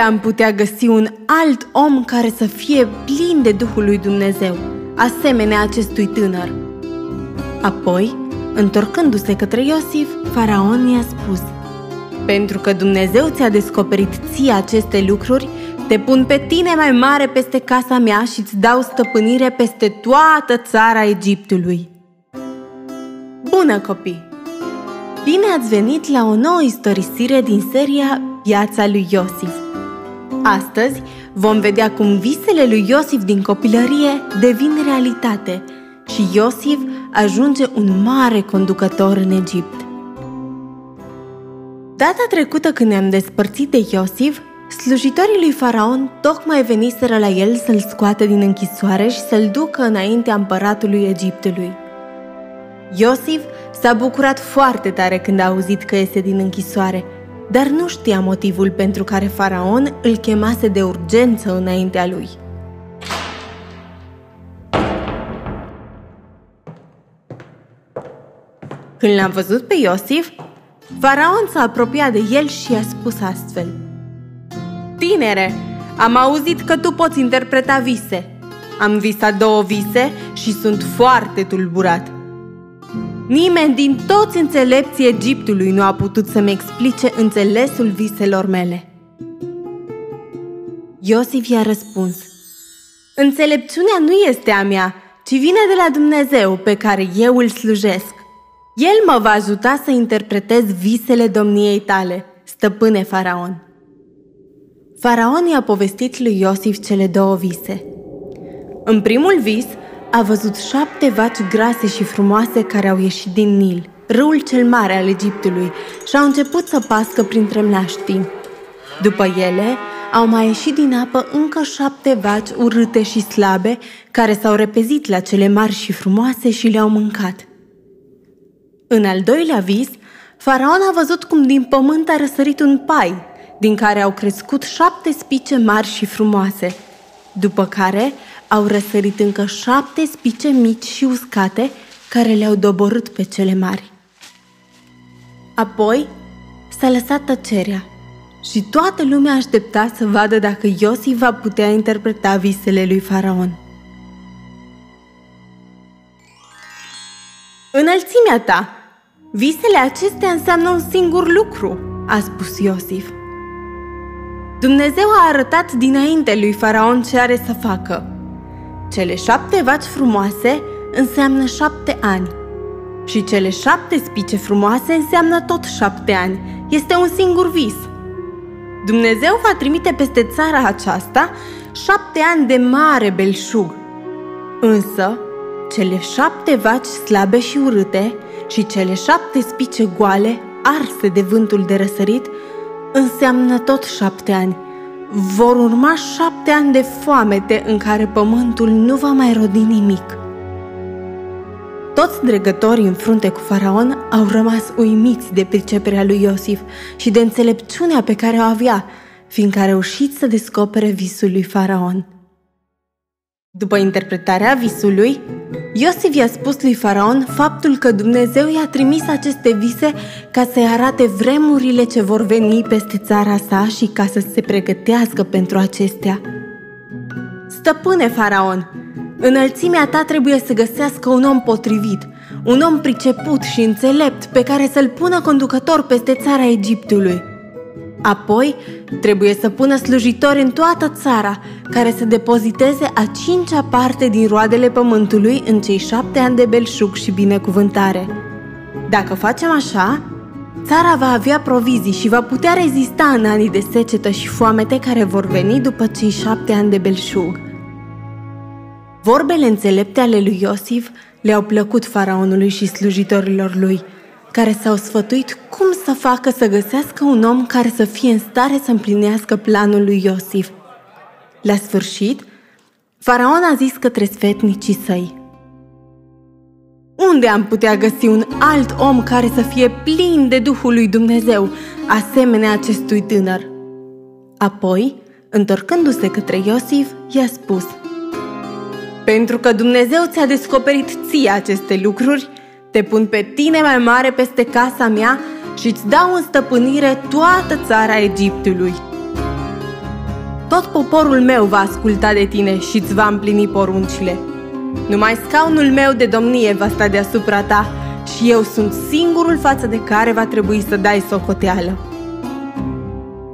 am putea găsi un alt om care să fie plin de Duhul lui Dumnezeu, asemenea acestui tânăr? Apoi, întorcându-se către Iosif, faraon i-a spus Pentru că Dumnezeu ți-a descoperit ție aceste lucruri, te pun pe tine mai mare peste casa mea și îți dau stăpânire peste toată țara Egiptului. Bună, copii! Bine ați venit la o nouă istorisire din seria Viața lui Iosif. Astăzi vom vedea cum visele lui Iosif din copilărie devin realitate și Iosif ajunge un mare conducător în Egipt. Data trecută când ne-am despărțit de Iosif, slujitorii lui Faraon tocmai veniseră la el să-l scoată din închisoare și să-l ducă înaintea împăratului Egiptului. Iosif s-a bucurat foarte tare când a auzit că iese din închisoare, dar nu știa motivul pentru care Faraon îl chemase de urgență înaintea lui. Când l-a văzut pe Iosif, Faraon s-a apropiat de el și i-a spus astfel Tinere, am auzit că tu poți interpreta vise. Am visat două vise și sunt foarte tulburat. Nimeni din toți înțelepții Egiptului nu a putut să-mi explice înțelesul viselor mele. Iosif i-a răspuns, Înțelepciunea nu este a mea, ci vine de la Dumnezeu pe care eu îl slujesc. El mă va ajuta să interpretez visele domniei tale, stăpâne faraon. Faraon i-a povestit lui Iosif cele două vise. În primul vis, a văzut șapte vaci grase și frumoase care au ieșit din Nil, râul cel mare al Egiptului, și au început să pască printre mlaștini. După ele, au mai ieșit din apă încă șapte vaci urâte și slabe, care s-au repezit la cele mari și frumoase și le-au mâncat. În al doilea vis, faraon a văzut cum din pământ a răsărit un pai, din care au crescut șapte spice mari și frumoase, după care au răsărit încă șapte spice mici și uscate care le-au doborât pe cele mari. Apoi s-a lăsat tăcerea și toată lumea aștepta să vadă dacă Iosif va putea interpreta visele lui Faraon. Înălțimea ta! Visele acestea înseamnă un singur lucru, a spus Iosif. Dumnezeu a arătat dinainte lui Faraon ce are să facă. Cele șapte vaci frumoase înseamnă șapte ani și cele șapte spice frumoase înseamnă tot șapte ani. Este un singur vis. Dumnezeu va trimite peste țara aceasta șapte ani de mare belșug. Însă, cele șapte vaci slabe și urâte și cele șapte spice goale, arse de vântul de răsărit, înseamnă tot șapte ani – vor urma șapte ani de foamete în care pământul nu va mai rodi nimic. Toți dregătorii în frunte cu faraon au rămas uimiți de priceperea lui Iosif și de înțelepciunea pe care o avea, fiindcă a reușit să descopere visul lui faraon. După interpretarea visului, Iosif i-a spus lui Faraon faptul că Dumnezeu i-a trimis aceste vise ca să-i arate vremurile ce vor veni peste țara sa și ca să se pregătească pentru acestea. Stăpâne Faraon, înălțimea ta trebuie să găsească un om potrivit, un om priceput și înțelept pe care să-l pună conducător peste țara Egiptului. Apoi, trebuie să pună slujitori în toată țara, care să depoziteze a cincea parte din roadele pământului în cei șapte ani de belșug și binecuvântare. Dacă facem așa, țara va avea provizii și va putea rezista în anii de secetă și foamete care vor veni după cei șapte ani de belșug. Vorbele înțelepte ale lui Iosif le-au plăcut faraonului și slujitorilor lui – care s-au sfătuit cum să facă să găsească un om care să fie în stare să împlinească planul lui Iosif. La sfârșit, faraon a zis către sfetnicii săi, Unde am putea găsi un alt om care să fie plin de Duhul lui Dumnezeu, asemenea acestui tânăr? Apoi, întorcându-se către Iosif, i-a spus, Pentru că Dumnezeu ți-a descoperit ție aceste lucruri, te pun pe tine mai mare peste casa mea și îți dau în stăpânire toată țara Egiptului. tot poporul meu va asculta de tine și îți va împlini poruncile. Numai scaunul meu de domnie va sta deasupra ta și eu sunt singurul față de care va trebui să dai socoteală.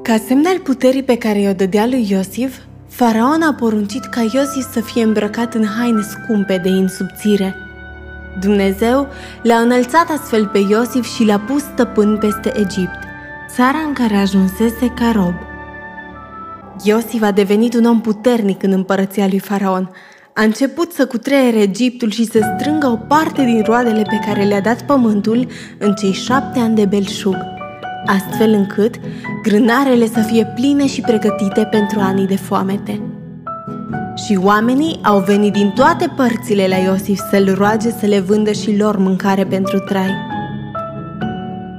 Ca semn al puterii pe care i-o dădea lui Iosif, faraon a poruncit ca Iosif să fie îmbrăcat în haine scumpe de insubțire. Dumnezeu l-a înălțat astfel pe Iosif și l-a pus stăpân peste Egipt, țara în care ajunsese ca rob. Iosif a devenit un om puternic în împărăția lui Faraon. A început să cutreiere Egiptul și să strângă o parte din roadele pe care le-a dat pământul în cei șapte ani de belșug, astfel încât grânarele să fie pline și pregătite pentru anii de foamete. Și oamenii au venit din toate părțile la Iosif să-l roage să le vândă și lor mâncare pentru trai.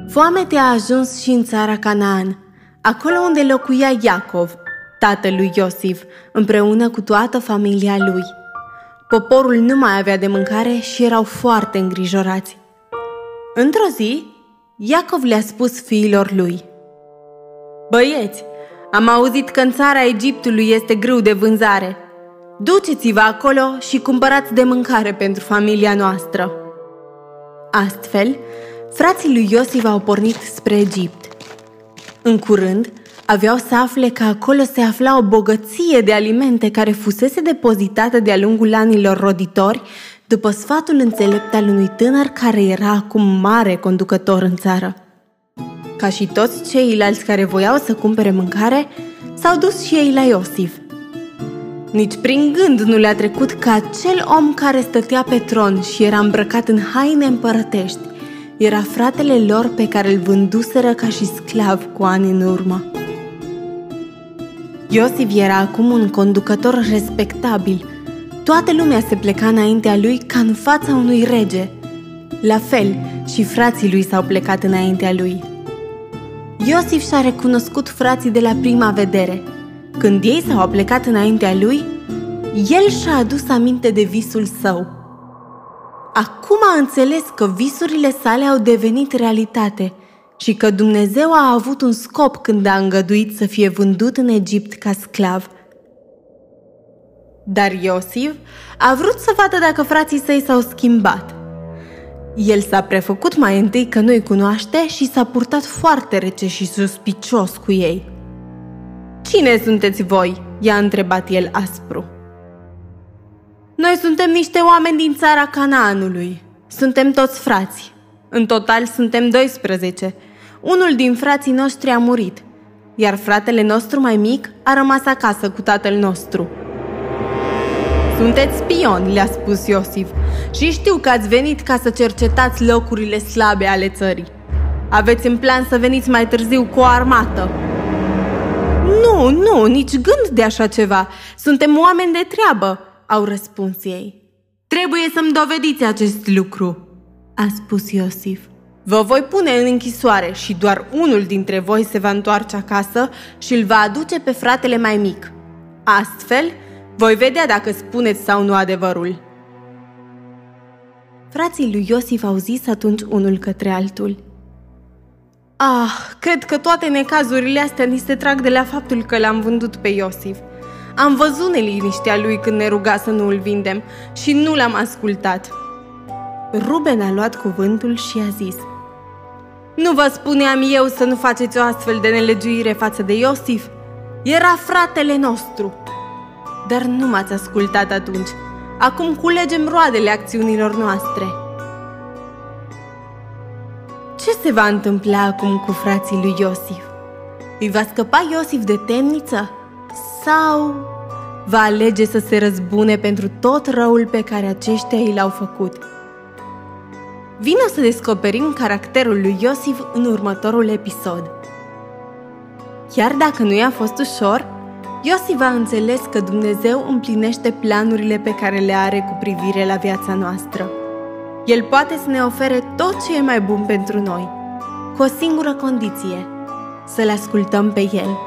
Foamete a ajuns și în țara Canaan, acolo unde locuia Iacov, tatălui Iosif, împreună cu toată familia lui. Poporul nu mai avea de mâncare și erau foarte îngrijorați. Într-o zi, Iacov le-a spus fiilor lui Băieți, am auzit că în țara Egiptului este grâu de vânzare. Duceți-vă acolo și cumpărați de mâncare pentru familia noastră. Astfel, frații lui Iosif au pornit spre Egipt. În curând, aveau să afle că acolo se afla o bogăție de alimente care fusese depozitată de-a lungul anilor roditori după sfatul înțelept al unui tânăr care era acum mare conducător în țară. Ca și toți ceilalți care voiau să cumpere mâncare, s-au dus și ei la Iosif. Nici prin gând nu le-a trecut că acel om care stătea pe tron și era îmbrăcat în haine împărătești, era fratele lor pe care îl vânduseră ca și sclav cu ani în urmă. Iosif era acum un conducător respectabil. Toată lumea se pleca înaintea lui ca în fața unui rege. La fel, și frații lui s-au plecat înaintea lui. Iosif și-a recunoscut frații de la prima vedere. Când ei s-au plecat înaintea lui, el și-a adus aminte de visul său. Acum a înțeles că visurile sale au devenit realitate – și că Dumnezeu a avut un scop când a îngăduit să fie vândut în Egipt ca sclav. Dar Iosif a vrut să vadă dacă frații săi s-au schimbat. El s-a prefăcut mai întâi că nu-i cunoaște și s-a purtat foarte rece și suspicios cu ei. Cine sunteți voi?" i-a întrebat el aspru. Noi suntem niște oameni din țara Canaanului. Suntem toți frați. În total suntem 12 unul din frații noștri a murit, iar fratele nostru mai mic a rămas acasă cu tatăl nostru. Sunteți spion, le-a spus Iosif, și știu că ați venit ca să cercetați locurile slabe ale țării. Aveți în plan să veniți mai târziu cu o armată. Nu, nu, nici gând de așa ceva. Suntem oameni de treabă, au răspuns ei. Trebuie să-mi dovediți acest lucru, a spus Iosif. Vă voi pune în închisoare și doar unul dintre voi se va întoarce acasă și îl va aduce pe fratele mai mic. Astfel, voi vedea dacă spuneți sau nu adevărul. Frații lui Iosif au zis atunci unul către altul. Ah, cred că toate necazurile astea ni se trag de la faptul că l-am vândut pe Iosif. Am văzut neliniștea lui când ne ruga să nu îl vindem și nu l-am ascultat. Ruben a luat cuvântul și a zis – nu vă spuneam eu să nu faceți o astfel de nelegiuire față de Iosif? Era fratele nostru. Dar nu m-ați ascultat atunci. Acum culegem roadele acțiunilor noastre. Ce se va întâmpla acum cu frații lui Iosif? Îi va scăpa Iosif de temniță? Sau va alege să se răzbune pentru tot răul pe care aceștia i l-au făcut? Vino să descoperim caracterul lui Iosif în următorul episod. Chiar dacă nu i-a fost ușor, Iosif a înțeles că Dumnezeu împlinește planurile pe care le are cu privire la viața noastră. El poate să ne ofere tot ce e mai bun pentru noi, cu o singură condiție, să-L ascultăm pe El.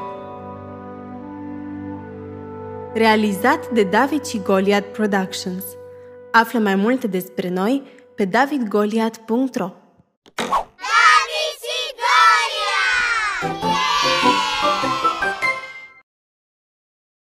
Realizat de David și Goliath Productions. Află mai multe despre noi pe davidgoliat.ro